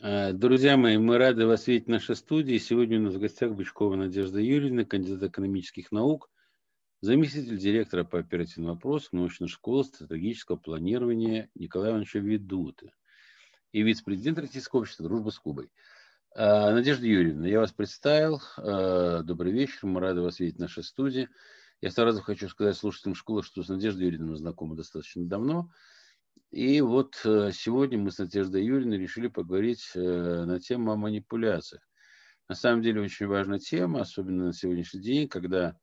А, друзья мои, мы рады вас видеть в нашей студии. Сегодня у нас в гостях Бычкова Надежда Юрьевна, кандидат экономических наук, заместитель директора по оперативным вопросам научной школы стратегического планирования Николая Ивановича Ведута и вице-президент Российского общества «Дружба с Кубой». А, Надежда Юрьевна, я вас представил. А, добрый вечер, мы рады вас видеть в нашей студии. Я сразу хочу сказать слушателям школы, что с Надеждой Юрьевной мы знакомы достаточно давно – и вот э, сегодня мы с Надеждой Юрьевной решили поговорить э, на тему о манипуляциях. На самом деле очень важная тема, особенно на сегодняшний день, когда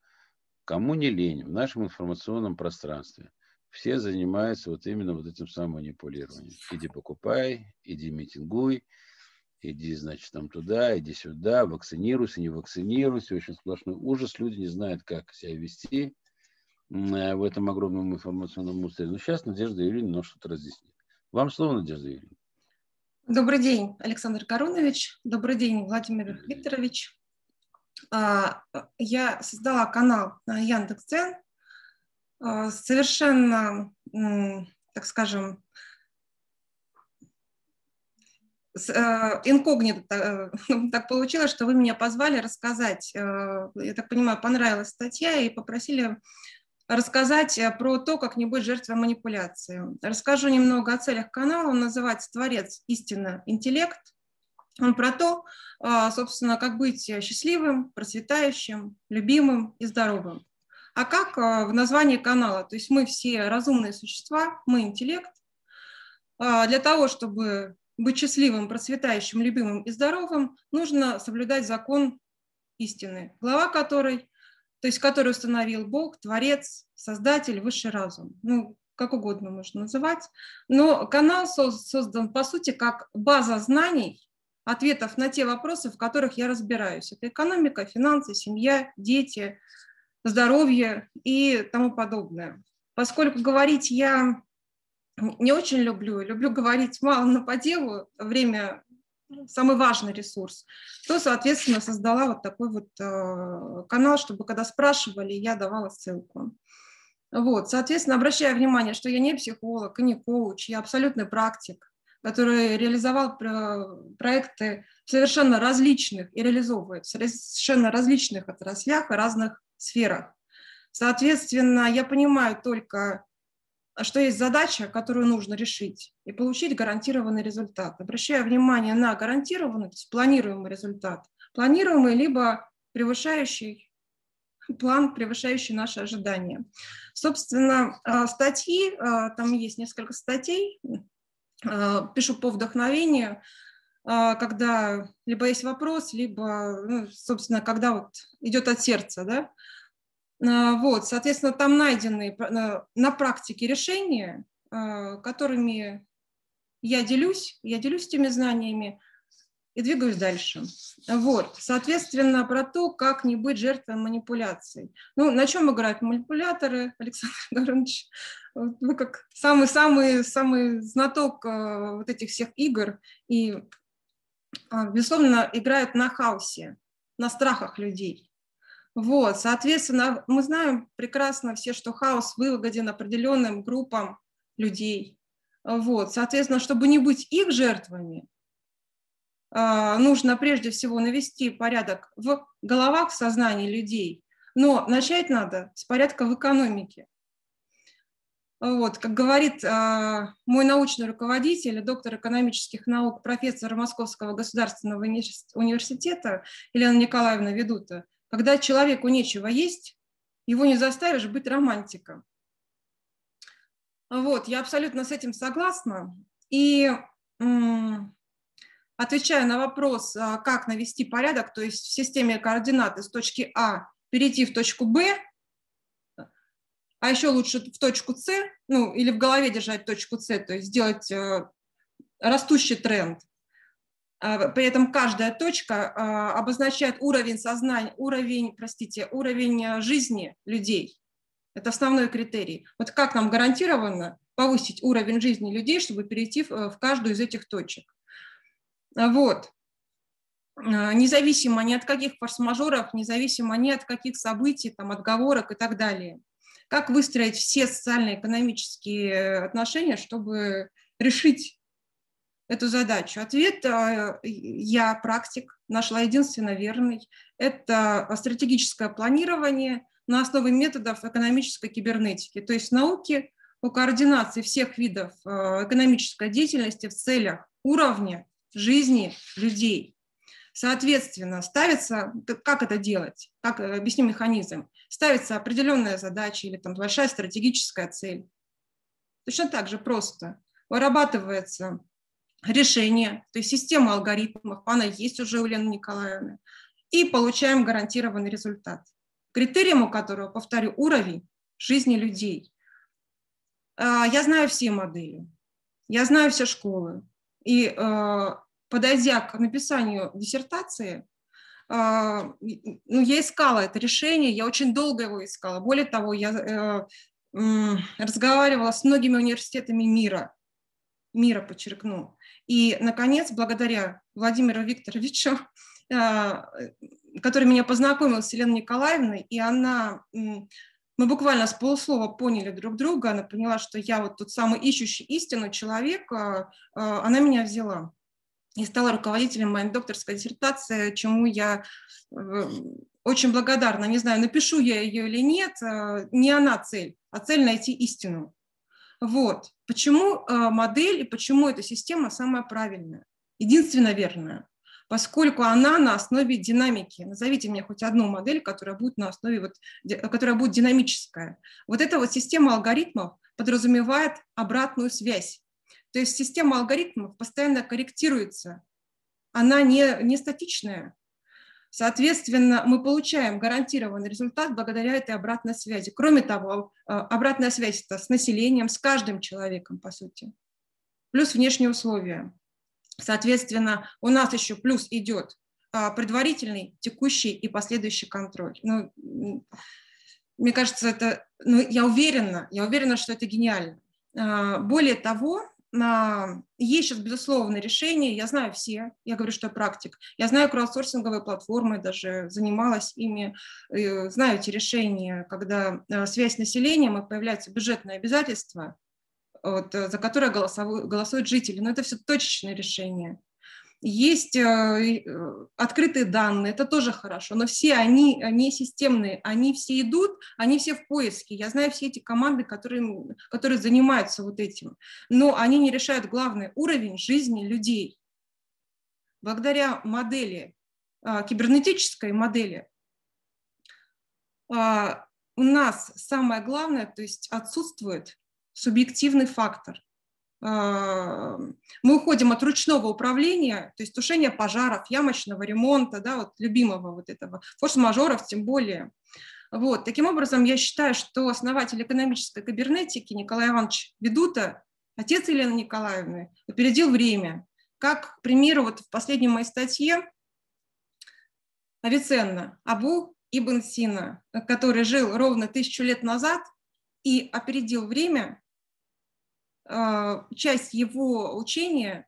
кому не лень в нашем информационном пространстве все занимаются вот именно вот этим самым манипулированием. Иди покупай, иди митингуй, иди, значит, там туда, иди сюда, вакцинируйся, не вакцинируйся. Очень сплошной ужас. Люди не знают, как себя вести. Э, в этом огромном информационном мусоре. Но сейчас Надежда Юрьевна нас что-то разъяснит. Вам слово, Надежда Юрьевна. Добрый день, Александр Корунович. Добрый день, Владимир Викторович. А, я создала канал на Яндекс.Дзен. А, совершенно, так скажем, э, инкогнито э, так получилось, что вы меня позвали рассказать. Я так понимаю, понравилась статья и попросили рассказать э, про то, как не быть жертвой манипуляции. Расскажу немного о целях канала. Он называется «Творец. Истина. Интеллект». Он про то, а, собственно, как быть счастливым, процветающим, любимым и здоровым. А как а, в названии канала? То есть мы все разумные существа, мы интеллект. А, для того, чтобы быть счастливым, процветающим, любимым и здоровым, нужно соблюдать закон истины, глава которой то есть который установил Бог, Творец, Создатель, Высший разум. Ну, как угодно можно называть. Но канал создан, по сути, как база знаний, ответов на те вопросы, в которых я разбираюсь. Это экономика, финансы, семья, дети, здоровье и тому подобное. Поскольку говорить я не очень люблю, люблю говорить мало, но по делу, время самый важный ресурс, то, соответственно, создала вот такой вот э, канал, чтобы когда спрашивали, я давала ссылку. Вот, соответственно, обращаю внимание, что я не психолог и не коуч, я абсолютный практик, который реализовал проекты совершенно различных и реализовывает в совершенно различных отраслях и разных сферах. Соответственно, я понимаю только что есть задача, которую нужно решить, и получить гарантированный результат. Обращая внимание на гарантированный, то есть планируемый результат, планируемый либо превышающий план, превышающий наши ожидания. Собственно, а, статьи, а, там есть несколько статей, пишу по вдохновению, когда либо есть вопрос, либо, ну, собственно, когда вот идет от сердца, да, а, вот, соответственно, там найдены на практике решения, а, которыми я делюсь, я делюсь этими знаниями и двигаюсь дальше. Вот, соответственно, про то, как не быть жертвой манипуляций. Ну, на чем играют манипуляторы, Александр Горович? Вы как самый-самый-самый знаток а, вот этих всех игр и, безусловно, играют на хаосе, на страхах людей. Вот, соответственно, мы знаем прекрасно все, что хаос выгоден определенным группам людей. Вот, соответственно, чтобы не быть их жертвами, а, нужно прежде всего навести порядок в головах, в сознании людей. Но начать надо с порядка в экономике. Вот, как говорит э, мой научный руководитель, доктор экономических наук, профессор Московского государственного университета Елена Николаевна Ведута, когда человеку нечего есть, его не заставишь быть романтиком. Вот, я абсолютно с этим согласна. И отвечая на вопрос, а, как навести порядок, то есть в системе координат из точки А перейти в точку Б, а еще лучше в точку С, ну или в голове держать точку С, то есть сделать э, растущий тренд – при этом каждая точка а, обозначает уровень сознания, уровень, простите, уровень э, жизни людей. Это основной критерий. Вот как нам гарантированно повысить уровень жизни людей, чтобы перейти в каждую из этих точек. Вот. А, независимо ни от каких форс-мажоров, независимо ни от каких событий, там, отговорок и так далее. Как выстроить все социально-экономические отношения, чтобы решить эту задачу? Ответ э, я практик, нашла единственно верный. Это стратегическое планирование на основе методов экономической кибернетики, то есть науки по координации всех видов э, экономической деятельности в целях уровня жизни людей. Соответственно, ставится, как это делать, как э, объясню механизм, ставится определенная задача или там большая стратегическая цель. Точно так же просто вырабатывается решение, то есть система алгоритмов, она есть уже у Лены Николаевны, и получаем гарантированный результат, критерием у которого, повторю, уровень жизни людей. А, я знаю все модели, я знаю все школы, и а, подойдя к написанию диссертации, а, ну, я искала это решение, я очень долго его искала. Более того, я э, разговаривала с многими университетами мира, мира, подчеркну. И, наконец, благодаря Владимиру Викторовичу, а, который меня познакомил с Еленой Николаевной, и она, мы буквально с полуслова поняли друг друга, она поняла, что я вот тот самый ищущий истину человек, а, она меня взяла и стала руководителем моей докторской диссертации, чему я э, очень благодарна. Не знаю, напишу я ее или нет, а, не она цель, а цель найти истину. Вот. Почему э, модель и почему эта система самая правильная, единственно верная? Поскольку она на основе динамики. Назовите мне хоть одну модель, которая будет на основе, вот, которая будет динамическая. Вот эта вот система алгоритмов подразумевает обратную связь. То есть система алгоритмов постоянно корректируется. Она не, не статичная. Соответственно, мы получаем гарантированный результат благодаря этой обратной связи. Кроме того, а, обратная связь это с населением, с каждым человеком, по сути. Плюс внешние условия. Соответственно, у нас еще плюс идет а, предварительный, текущий и последующий контроль. Ну, мне кажется, это, ну, я уверена, я уверена, что это гениально. А, более того, есть сейчас, безусловно, решения, я знаю все, я говорю, что я практик, я знаю краудсорсинговые платформы, даже занималась ими, э, знаю эти решения, когда э, связь с населением и появляются бюджетные обязательства, вот, э, за которые голосуют жители, но это все точечные решения. Есть э, э, открытые данные, это тоже хорошо, но все они не системные, они все идут, они все в поиске. Я знаю все эти команды, которые, которые занимаются вот этим, но они не решают главный уровень жизни людей. Благодаря модели, а, кибернетической модели, а, у нас самое главное, то есть отсутствует субъективный фактор. А, мы уходим от ручного управления, то есть тушения пожаров, ямочного ремонта, да, вот любимого вот этого, форс-мажоров тем более. Вот. Таким образом, я считаю, что основатель экономической кибернетики Николай Иванович Ведута, отец Елены Николаевны, опередил время. Как, к примеру, вот в последней моей статье Авиценна, Абу Ибн Сина, который жил ровно тысячу лет назад и опередил время, часть его учения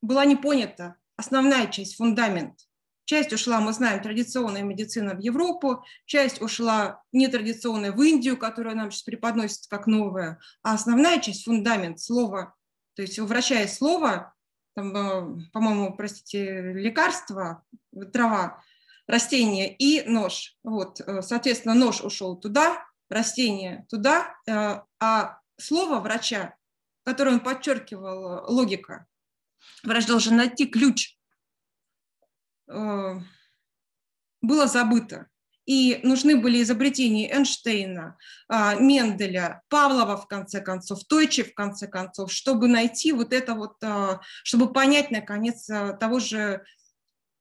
была не понята, основная часть, фундамент. Часть ушла, мы знаем, традиционная медицина в Европу, часть ушла нетрадиционная в Индию, которая нам сейчас преподносится как новая, а основная часть, фундамент, слово, то есть вращая слово, там, а, по-моему, простите, лекарство, трава, растение и нож. Вот, э, соответственно, нож ушел туда, растение туда, э, а слово врача который он подчеркивал, э, логика. Врач должен найти ключ. Э, было забыто. И нужны были изобретения Эйнштейна, а, Менделя, Павлова, в конце концов, Тойче, в конце концов, чтобы найти вот это вот, а, чтобы понять, наконец, а, того же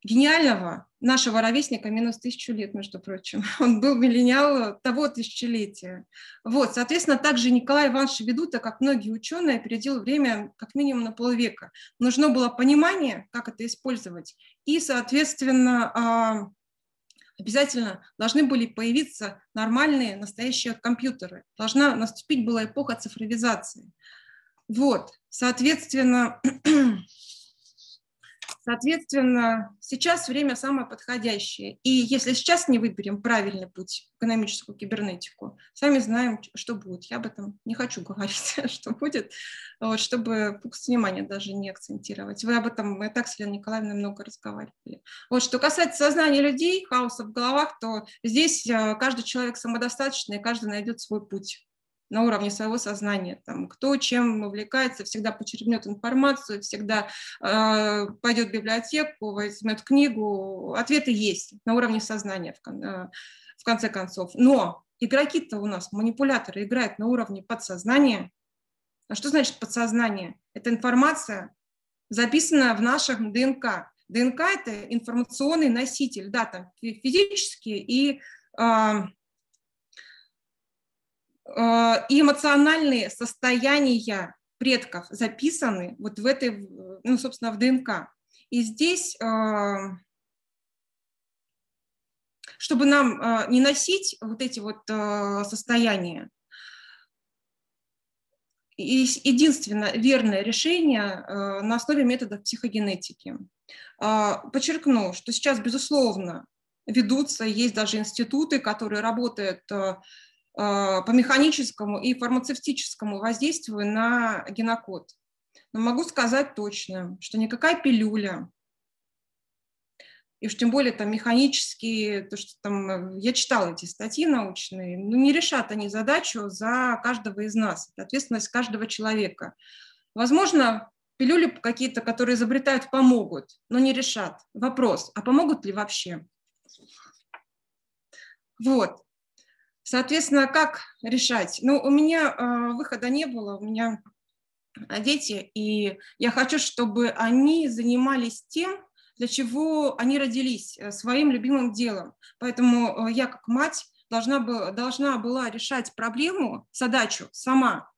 гениального нашего ровесника минус тысячу лет, между прочим. Он был миллениал того тысячелетия. Вот, соответственно, также Николай Иванович Ведута, как многие ученые, опередил время как минимум на полвека. Нужно было понимание, как это использовать, и, соответственно, а, обязательно должны были появиться нормальные настоящие компьютеры. Должна наступить была эпоха цифровизации. Вот, соответственно, Соответственно, сейчас время самое подходящее. И если сейчас не выберем правильный путь, экономическую кибернетику, сами знаем, что будет. Я об этом не хочу говорить, что будет, вот, чтобы фокус внимания даже не акцентировать. Вы об этом, мы так с Еленой Николаевной много разговаривали. Вот, что касается сознания людей, хаоса в головах, то здесь э, каждый человек самодостаточный, и каждый найдет свой путь на уровне своего сознания. Там, кто чем увлекается, всегда почерпнет информацию, всегда э, пойдет в библиотеку, возьмет книгу. Ответы есть на уровне сознания, в, э, в конце концов. Но игроки-то у нас, манипуляторы, играют на уровне подсознания. А что значит подсознание? Это информация, записанная в нашем ДНК. ДНК – это информационный носитель, да, там физические и Э, и эмоциональные состояния предков записаны вот в этой, ну, собственно, в ДНК. И здесь, э, чтобы нам э, не носить вот эти вот состояния, единственное верное решение на основе методов психогенетики. Подчеркну, что сейчас, безусловно, ведутся, есть даже институты, которые работают по механическому и фармацевтическому воздействию на генокод. Но могу сказать точно, что никакая пилюля, и уж тем более там механические, то, что там, я читала эти статьи научные, ну, не решат они задачу за каждого из нас, это ответственность каждого человека. Возможно, пилюли какие-то, которые изобретают, помогут, но не решат. Вопрос, а помогут ли вообще? Вот. Соответственно, как решать? Ну, у меня э, выхода не было, у меня дети, и я хочу, чтобы они занимались тем, для чего они родились, э, своим любимым делом. Поэтому э, я как мать должна, бы, должна была решать проблему, задачу сама,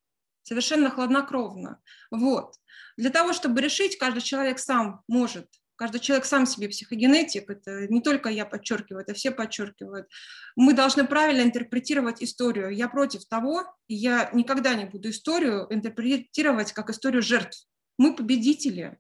совершенно хладнокровно. Вот. Для того, чтобы решить, каждый человек сам может Каждый человек сам себе психогенетик, это не только я подчеркиваю, это все подчеркивают. Мы должны правильно интерпретировать историю. Я против того, и я никогда не буду историю интерпретировать как историю жертв. Мы победители.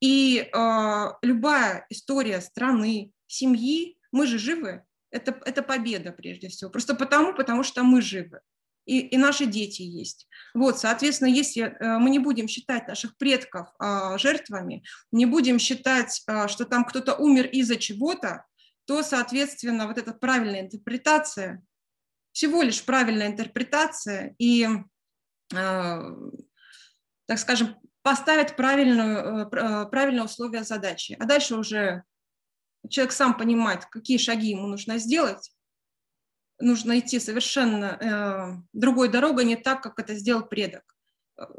И э, любая история страны, семьи, мы же живы, это, это победа прежде всего. Просто потому, потому что мы живы и, и наши дети есть. Вот, соответственно, если э, мы не будем считать наших предков а, жертвами, не будем считать, а, что там кто-то умер из-за чего-то, то, соответственно, вот эта правильная интерпретация, всего лишь правильная интерпретация и, а, так скажем, поставить правильную, э, правильные условия задачи. А дальше уже человек сам понимает, какие шаги ему нужно сделать, нужно идти совершенно э, другой дорогой, не так, как это сделал предок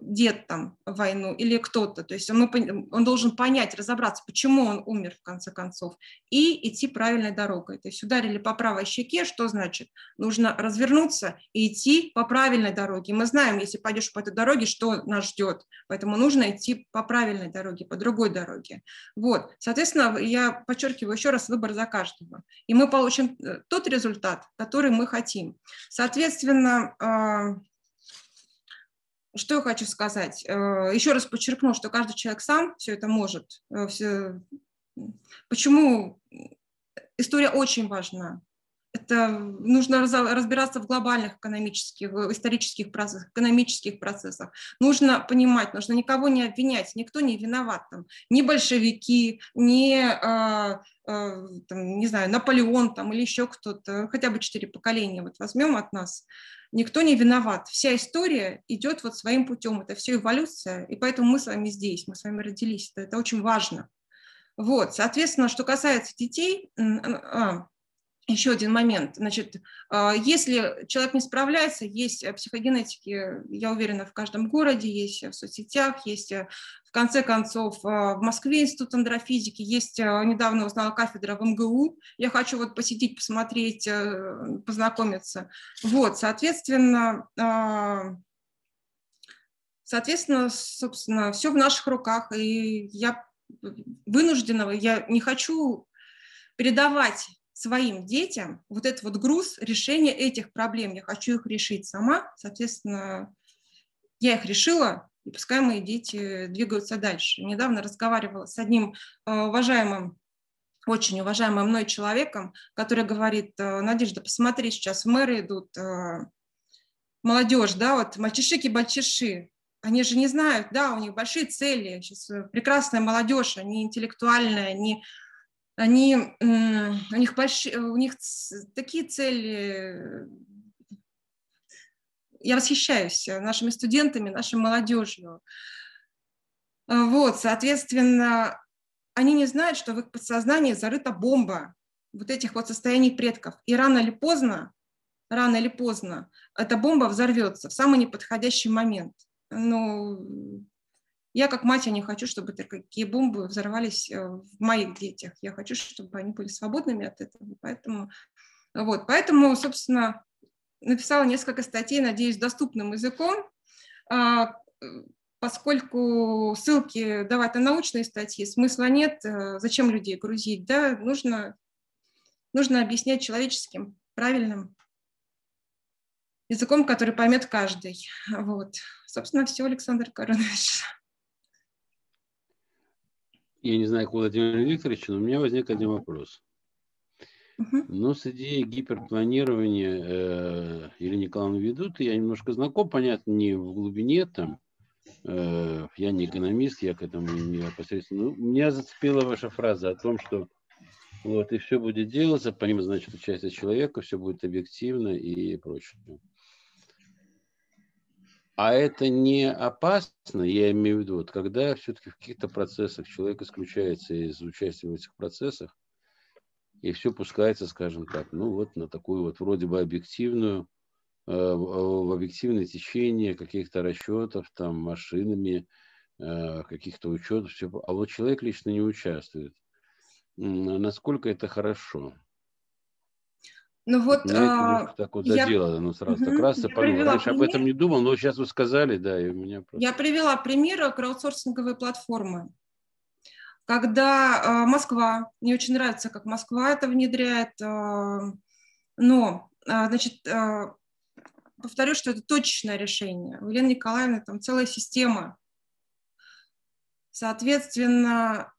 дед там войну или кто-то. То есть он, он должен понять, разобраться, почему он умер в конце концов, и идти правильной дорогой. То есть ударили по правой щеке, что значит? Нужно развернуться и идти по правильной дороге. Мы знаем, если пойдешь по этой дороге, что нас ждет. Поэтому нужно идти по правильной дороге, по другой дороге. Вот. Соответственно, я подчеркиваю еще раз, выбор за каждого. И мы получим э, тот результат, который мы хотим. Соответственно, а, что я хочу сказать? Э, Еще раз подчеркну, что каждый человек сам все это может. Э, почему история очень важна? Это нужно разбираться в глобальных экономических, исторических процессах, экономических процессах. Нужно понимать, нужно никого не обвинять, никто не виноват. Там, ни большевики, ни, э, э, там, не знаю, Наполеон там, или еще кто-то, хотя бы четыре поколения вот возьмем от нас никто не виноват. Вся история идет вот своим путем, это все эволюция, и поэтому мы с вами здесь, мы с вами родились, это, это очень важно. Вот, соответственно, что касается детей, а, еще один момент. Значит, а, если человек не справляется, есть э, психогенетики, я уверена, в каждом городе, есть в соцсетях, есть э, в конце концов в Москве институт андрофизики, есть, э, недавно узнала кафедра в МГУ, я хочу вот посетить, посмотреть, познакомиться. Вот, соответственно, а, соответственно, собственно, все в наших руках, и я вынуждена, я не хочу передавать своим детям вот этот вот груз решения этих проблем. Я хочу их решить сама, соответственно, я их решила, и пускай мои дети двигаются дальше. Недавно разговаривала с одним уважаемым очень уважаемым мной человеком, который говорит, Надежда, посмотри, сейчас в мэры идут молодежь, да, вот мальчишики-бальчиши, они же не знают, да, у них большие цели, сейчас э, прекрасная молодежь, они интеллектуальные, они, они, у них большие, у них такие цели, я восхищаюсь нашими студентами, нашей молодежью. Вот, соответственно, они не знают, что в их подсознании зарыта бомба вот этих вот состояний предков. И рано или поздно рано или поздно эта бомба взорвется в самый неподходящий момент. Но я как мать, я не хочу, чтобы такие бомбы взорвались э, в моих детях. Я хочу, чтобы они были свободными от этого. Поэтому, вот, поэтому собственно, написала несколько статей, надеюсь, доступным языком, а, поскольку ссылки давать на научные статьи смысла нет, э, зачем людей грузить, да, нужно, нужно объяснять человеческим, правильным языком, который поймет каждый. Вот. Собственно, все, Александр Коронович. Я не знаю, к Владимиру Викторовичу, но у меня возник один вопрос. Угу. Ну, с идеей гиперпланирования э, или Николаевна ведут, я немножко знаком, понятно, не в глубине там, э, я не экономист, я к этому не непосредственно. Ну, меня зацепила ваша фраза о том, что вот, и все будет делаться, помимо, значит, участия человека, все будет объективно и прочее. А это не опасно, я имею в виду, вот, когда все-таки в каких-то процессах человек исключается из участия в этих процессах, и все пускается, скажем так, ну вот на такую вот вроде бы объективную, э, в объективное течение каких-то расчетов, там, машинами, э, каких-то учетов, все, а вот человек лично не участвует. Насколько это хорошо? Ну вот, меня а, так вот задело, я, ну сразу угу, так раз и подумал. Раньше пример, об этом не думал, но сейчас вы сказали, да, и у меня просто... Я привела пример краудсорсинговой платформы. Когда э, Москва, мне очень нравится, как Москва это внедряет, э, но, э, значит, э, повторю, что это точечное решение. У Елены Николаевны там целая система. Соответственно,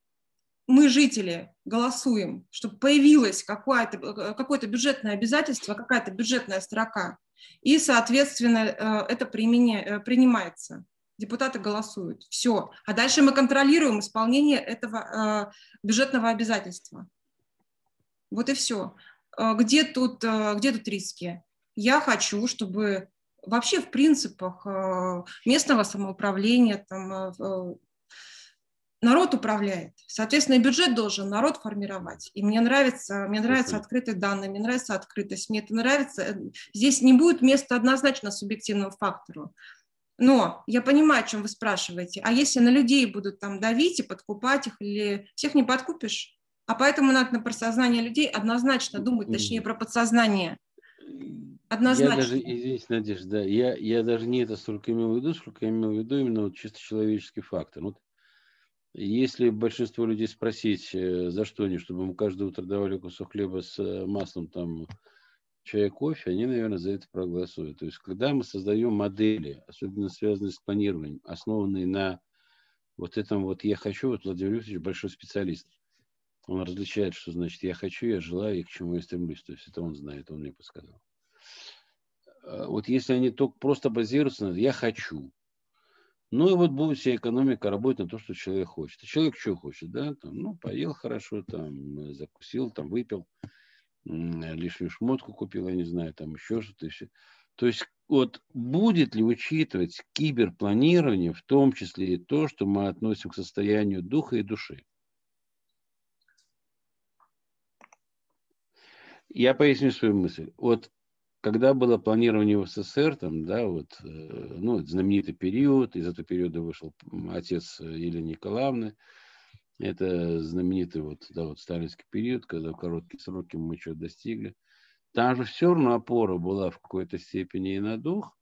мы, жители, голосуем, чтобы появилось какое-то какое бюджетное обязательство, какая-то бюджетная строка, и, соответственно, э, это э, принимается. Депутаты голосуют. Все. А дальше мы контролируем исполнение этого э, бюджетного обязательства. Вот и все. Где тут, где тут риски? Я хочу, чтобы вообще в принципах местного самоуправления, там, народ управляет. Соответственно, и бюджет должен народ формировать. И мне нравится, мне нравятся открытые данные, мне нравится открытость, мне это нравится. Здесь не будет места однозначно субъективному фактору. Но я понимаю, о чем вы спрашиваете. А если на людей будут там давить и подкупать их, или всех не подкупишь? А поэтому надо на подсознание людей однозначно думать, точнее, про подсознание. Однозначно. Я даже, извините, Надежда, я, я даже не это столько имел в виду, сколько я имел в виду именно вот чисто человеческий фактор. Вот если большинство людей спросить, э, за что они, чтобы им каждое утро давали кусок хлеба с э, маслом, там, чай, кофе, они, наверное, за это проголосуют. То есть, когда мы создаем модели, особенно связанные с планированием, основанные на вот этом вот «я хочу», вот Владимир Викторович большой специалист. Он различает, что значит «я хочу», «я желаю» и к чему я стремлюсь. То есть, это он знает, он мне подсказал. А вот если они только просто базируются на «я хочу», ну и вот будет вся экономика работать на то, что человек хочет. А человек что хочет, да? Там, ну, поел хорошо, там, закусил, там, выпил, лишнюю шмотку купил, я не знаю, там еще что-то. Еще. То есть вот будет ли учитывать киберпланирование, в том числе и то, что мы относим к состоянию духа и души? Я поясню свою мысль. Вот когда было планирование в СССР, там, да, вот, э, ну, знаменитый период, из этого периода вышел отец Елены Николаевны, это знаменитый вот, да, вот сталинский период, когда в короткие сроки мы что-то достигли. Там же все равно опора была в какой-то степени и на дух,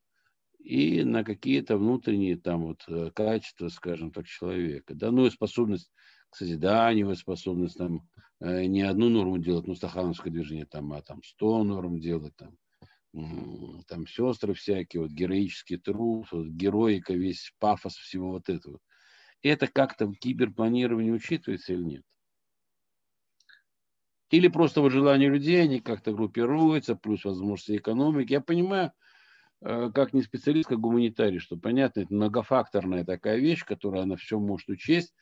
и на какие-то внутренние там вот э, качества, скажем так, человека. Да, ну и способность к созиданию, способность там э, не одну норму делать, ну, стахановское движение, там, а там сто норм делать, там, там сестры всякие, вот героический труд, вот, героика, весь пафос всего вот этого. Это как-то в киберпланировании учитывается или нет? Или просто вот желание людей, они как-то группируются, плюс возможности экономики. Я понимаю, э, как не специалист, как гуманитарий, что понятно, это многофакторная такая вещь, которая она все может учесть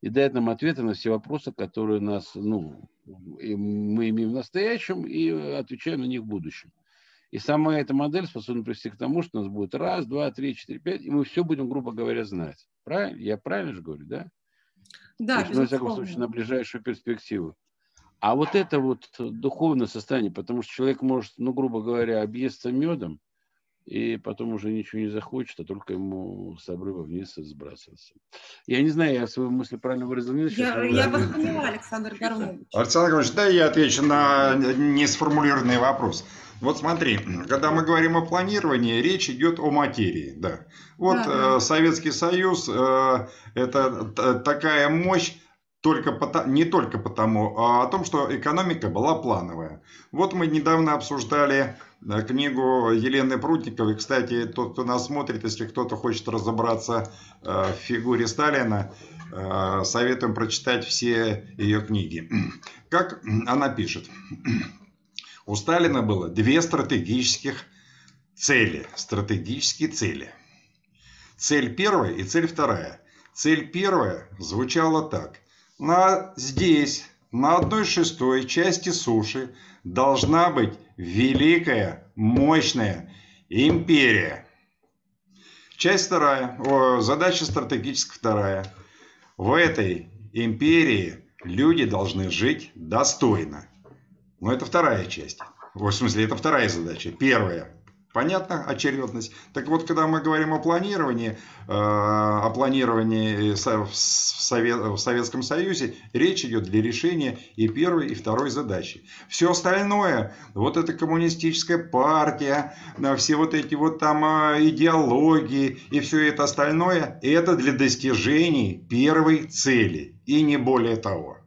и дает нам ответы на все вопросы, которые нас, ну, мы имеем в настоящем и отвечаем на них в будущем. И сама эта модель способна привести к тому, что у нас будет раз, два, три, четыре, пять, и мы все будем, грубо говоря, знать. Правильно? Я правильно же говорю, да? Да, есть, ну, во всяком случае, на ближайшую перспективу. А вот это вот духовное состояние, потому что человек может, ну, грубо говоря, объесться медом, и потом уже ничего не захочет, а только ему с обрыва вниз сбрасываться. Я не знаю, я свою мысль правильно выразил. Нет, я, я вас поняла, Александр Гармонович. Александр Гармонович, да, я отвечу на несформулированный вопрос. Вот смотри, когда мы говорим о планировании, речь идет о материи. Да. Вот да, Э, Советский Союз э, это такая мощь, только по, не только потому, а о том, что экономика была плановая. Вот мы недавно обсуждали книгу Елены Прутниковой. Кстати, тот, кто нас смотрит, если кто-то хочет разобраться э, в фигуре Сталина, э, советуем прочитать все ее книги. Как она пишет. У Сталина было две стратегических цели. Стратегические цели. Цель первая и цель вторая. Цель первая звучала так. На, здесь, на одной шестой части суши, должна быть великая, мощная империя. Часть вторая, о, задача стратегическая вторая. В этой империи люди должны жить достойно. Но это вторая часть. В смысле, это вторая задача. Первая. Понятно, очередность. Так вот, когда мы говорим о планировании, э, о планировании в Советском Союзе, речь идет для решения и первой, и второй задачи. Все остальное, вот эта коммунистическая партия, э, все вот эти вот там э, идеологии и все это остальное, это для достижений первой цели и не более того.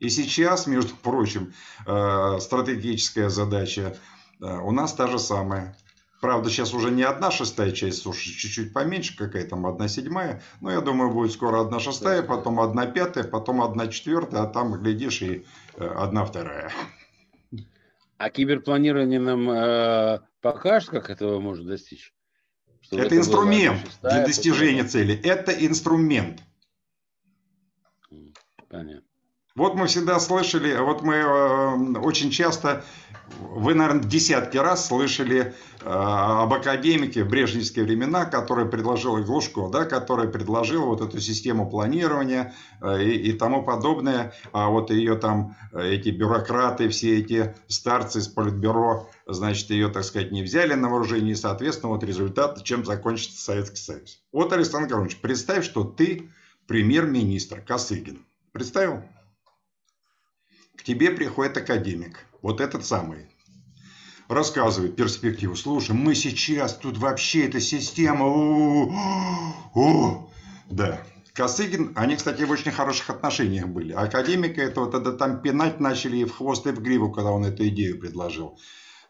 И сейчас, между прочим, э, стратегическая задача э, у нас та же самая. Правда, сейчас уже не одна шестая часть суши, чуть-чуть поменьше, какая там одна седьмая. Но я думаю, будет скоро одна шестая, потом одна пятая, потом одна четвертая, а там, глядишь, и э, одна вторая. А киберпланирование нам э, покажет, как этого можно достичь? Чтобы это, это инструмент шестая, для достижения цели. Это инструмент. Понятно. Вот мы всегда слышали, вот мы э, очень часто, вы, наверное, десятки раз слышали э, об академике в брежневские времена, который предложил Глушко, да, который предложил вот эту систему планирования э, и, и тому подобное, а вот ее там, эти бюрократы, все эти старцы из политбюро, значит, ее, так сказать, не взяли на вооружение, и, соответственно, вот результат, чем закончится Советский Союз. Вот, Александр Горович, представь, что ты премьер-министр Косыгин. Представил? К тебе приходит академик, вот этот самый, рассказывает перспективу. Слушай, мы сейчас тут вообще эта система... Да. Косыгин, они, кстати, в очень хороших отношениях были. Академика этого тогда там пинать начали и в хвост, и в гриву, когда он эту идею предложил.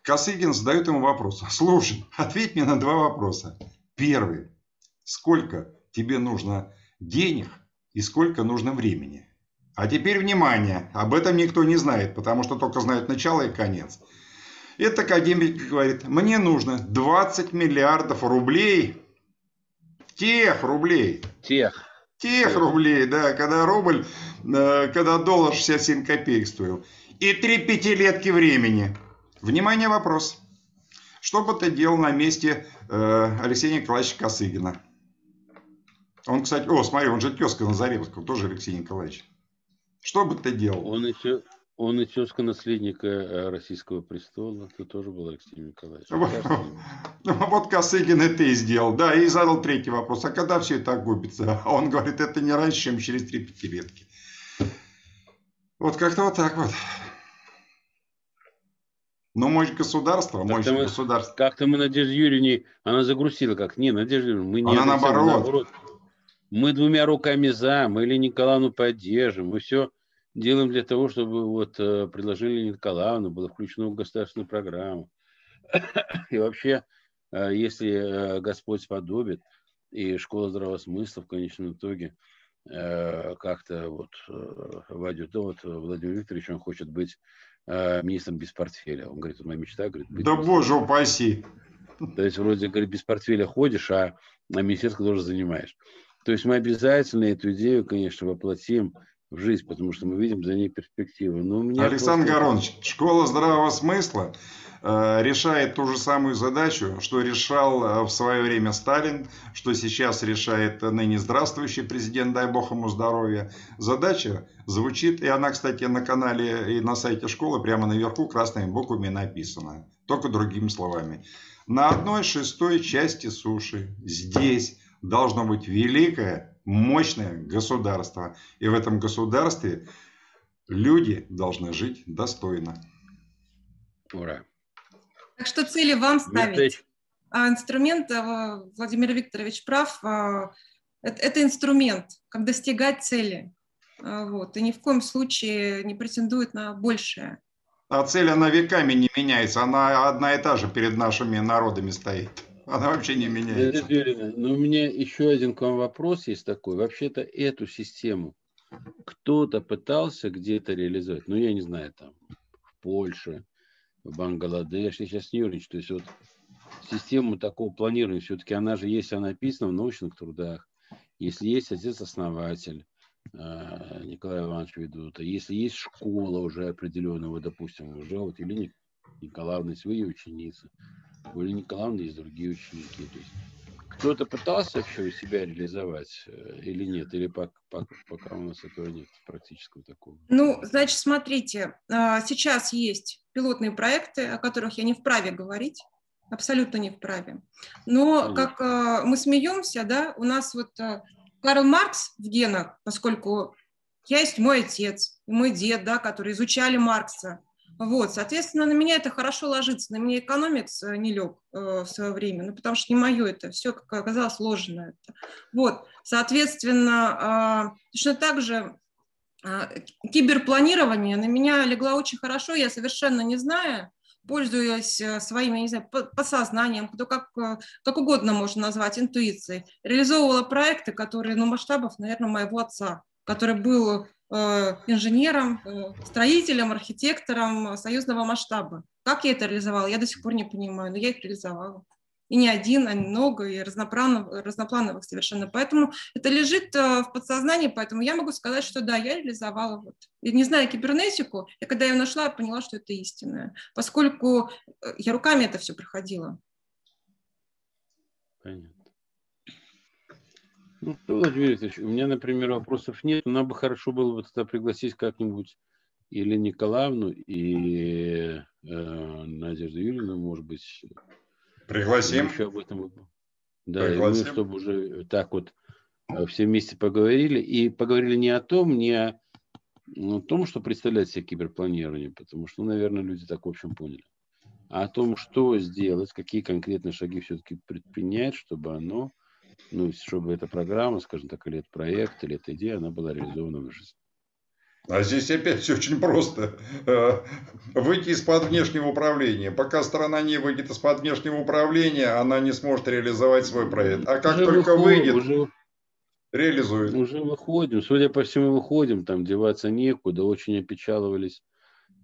Косыгин задает ему вопрос. Слушай, ответь мне на два вопроса. Первый. Сколько тебе нужно денег и сколько нужно времени? А теперь внимание, об этом никто не знает, потому что только знают начало и конец. Этот академик говорит, мне нужно 20 миллиардов рублей, тех рублей. Тех. Тех рублей, да, когда рубль, э, когда доллар 67 копеек стоил. И три пятилетки времени. Внимание, вопрос. Что бы ты делал на месте э, Алексея Николаевича Косыгина? Он, кстати, о, смотри, он же тезка Назаревского, тоже Алексей Николаевич. Что бы ты делал? Он еще, он и тезка наследника э, российского престола. Ты тоже был Алексей Николаевич. Ну, вот Косыгин и ты сделал. Да, и задал третий вопрос. А когда все это окупится? А он говорит, это не раньше, чем через три пятилетки. Вот как-то вот так вот. Но мощь государства, мощь как государства. Как-то мы Надежде Юрьевне, она загрустила, как, не, Надежда Юрьевна, мы не... Она наоборот. наоборот мы двумя руками за, мы Елену Николаевну поддержим, мы все делаем для того, чтобы вот э, предложение Елены Николаевны было включено в государственную программу. И вообще, если Господь сподобит, и школа здравого смысла в конечном итоге как-то вот войдет. Ну, вот Владимир Викторович, он хочет быть министром без портфеля. Он говорит, моя мечта, говорит, быть Да боже упаси! То есть вроде, говорит, без портфеля ходишь, а на министерство тоже занимаешь. То есть мы обязательно эту идею, конечно, воплотим в жизнь, потому что мы видим за ней перспективы. Но у меня Александр просто... Гаронович, школа здравого смысла э, решает ту же самую задачу, что решал э, в свое время Сталин, что сейчас решает ныне здравствующий президент, дай бог ему здоровья. Задача звучит, и она, кстати, на канале и на сайте школы прямо наверху красными буквами написана, только другими словами. На одной шестой части суши здесь должно быть великое, мощное государство. И в этом государстве люди должны жить достойно. Ура. Так что цели вам ставить? А инструмент, э, Владимир Викторович прав, э, это инструмент, как достигать цели. Э, вот, и ни в коем случае не претендует на большее. А цель, она веками не меняется, она одна и та же перед нашими народами стоит. Она вообще не меняется. Но у меня еще один к вам вопрос есть такой. Вообще-то эту систему кто-то пытался где-то реализовать, ну, я не знаю, там, в Польше, в Бангладеш, я сейчас нервничаю, то есть вот систему такого планирования, все-таки она же, есть, она написана в научных трудах, если есть отец-основатель, э, Николай Иванович Ведута, если есть школа уже определенная, вот, допустим, уже вот Елена Николаевна, вы ее ученица, у Ильи Николаевны есть другие ученики. То есть кто-то пытался вообще у себя реализовать э, или нет? Или пока, пока, пока у нас этого нет практического такого? Ну, значит, смотрите, а, сейчас есть пилотные проекты, о которых я не вправе говорить, абсолютно не вправе. Но Конечно. как а, мы смеемся, да, у нас вот а, Карл Маркс в генах, поскольку я есть мой отец, мой дед, да, которые изучали Маркса, вот, соответственно, на меня это хорошо ложится. На меня экономикс э, не лег э, в свое время, ну, потому что не мое это, все, как оказалось, сложно. Это. Вот, соответственно, э, точно так же э, киберпланирование на меня легло очень хорошо, я совершенно не знаю, пользуясь э, своим, я не знаю, подсознанием, кто как, как угодно можно назвать, интуицией, реализовывала проекты, которые, ну, масштабов, наверное, моего отца, который был инженером, э, строителем, архитектором союзного масштаба. Как я это реализовала, я до сих пор не понимаю, но я их реализовала. И не один, а много, и разноплановых, разноплановых совершенно. Поэтому это лежит э, в подсознании, поэтому я могу сказать, что да, я реализовала. Вот. И не зная кибернетику, я когда ее нашла, я поняла, что это истинное, поскольку я руками это все проходила. Понятно. Ну, Владимир Викторович, у меня, например, вопросов нет. Нам бы хорошо было бы тогда пригласить как-нибудь или Николаевну, и э, Надежду Юрьевну, может быть. Пригласим. Еще об этом. Да, Пригласим. и мы, чтобы уже так вот э, все вместе поговорили. И поговорили не о том, не о, ну, о том, что представляет себе киберпланирование, потому что, ну, наверное, люди так в общем поняли, а о том, что сделать, какие конкретные шаги все-таки предпринять, чтобы оно ну, чтобы эта программа, скажем так, или этот проект, или эта идея, она была реализована в жизни. А здесь опять все очень просто. Э, выйти из-под внешнего управления. Пока страна не выйдет из-под внешнего управления, она не сможет реализовать свой проект. А как уже только выходим, выйдет, уже, реализует. Уже выходим. Судя по всему, выходим. Там деваться некуда. Очень опечаловались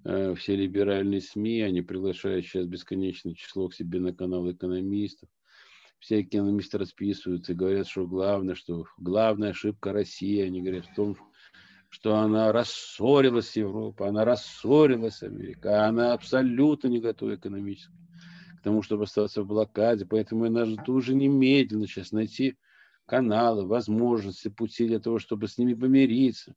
э, все либеральные СМИ. Они приглашают сейчас бесконечное число к себе на канал экономистов все экономисты расписываются и говорят, что главное, что главная ошибка России, они говорят в том, что она рассорилась с Европой, она рассорилась с Америкой, она абсолютно не готова экономически к тому, чтобы оставаться в блокаде. Поэтому надо уже немедленно сейчас найти каналы, возможности, пути для того, чтобы с ними помириться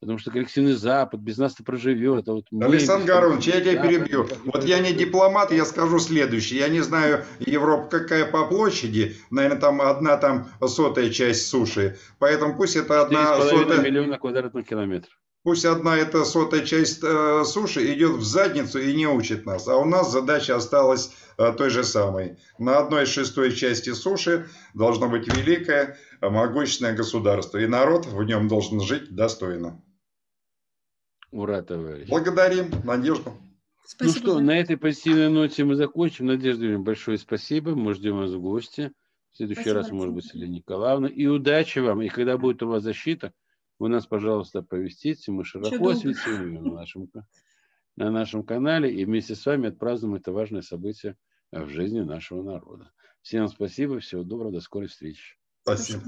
потому что коллективный Запад без нас-то проживет. А вот мы, Александр Гарунович, я тебя перебью. Вот я не дипломат, я скажу следующее. Я не знаю, Европа какая по площади, наверное, там одна там сотая часть суши, поэтому пусть это одна сотая... миллиона квадратных километров. Пусть одна эта сотая часть э, суши идет в задницу и не учит нас, а у нас задача осталась э, той же самой. На одной шестой части суши должно быть великое, могущественное государство, и народ в нем должен жить достойно. Ура, товарищ. Благодарим Надежду. Спасибо. Ну что, на этой позитивной ноте мы закончим. Надежда Юрьевна, большое спасибо. Мы ждем вас в гости. В следующий спасибо, раз, может быть, Елена Николаевна. И удачи вам. И когда будет у вас защита, вы нас, пожалуйста, оповестите. Мы широко осветим ее на нашем, на нашем канале. И вместе с вами отпразднуем это важное событие в жизни нашего народа. Всем спасибо. Всего доброго. До скорой встречи. Спасибо.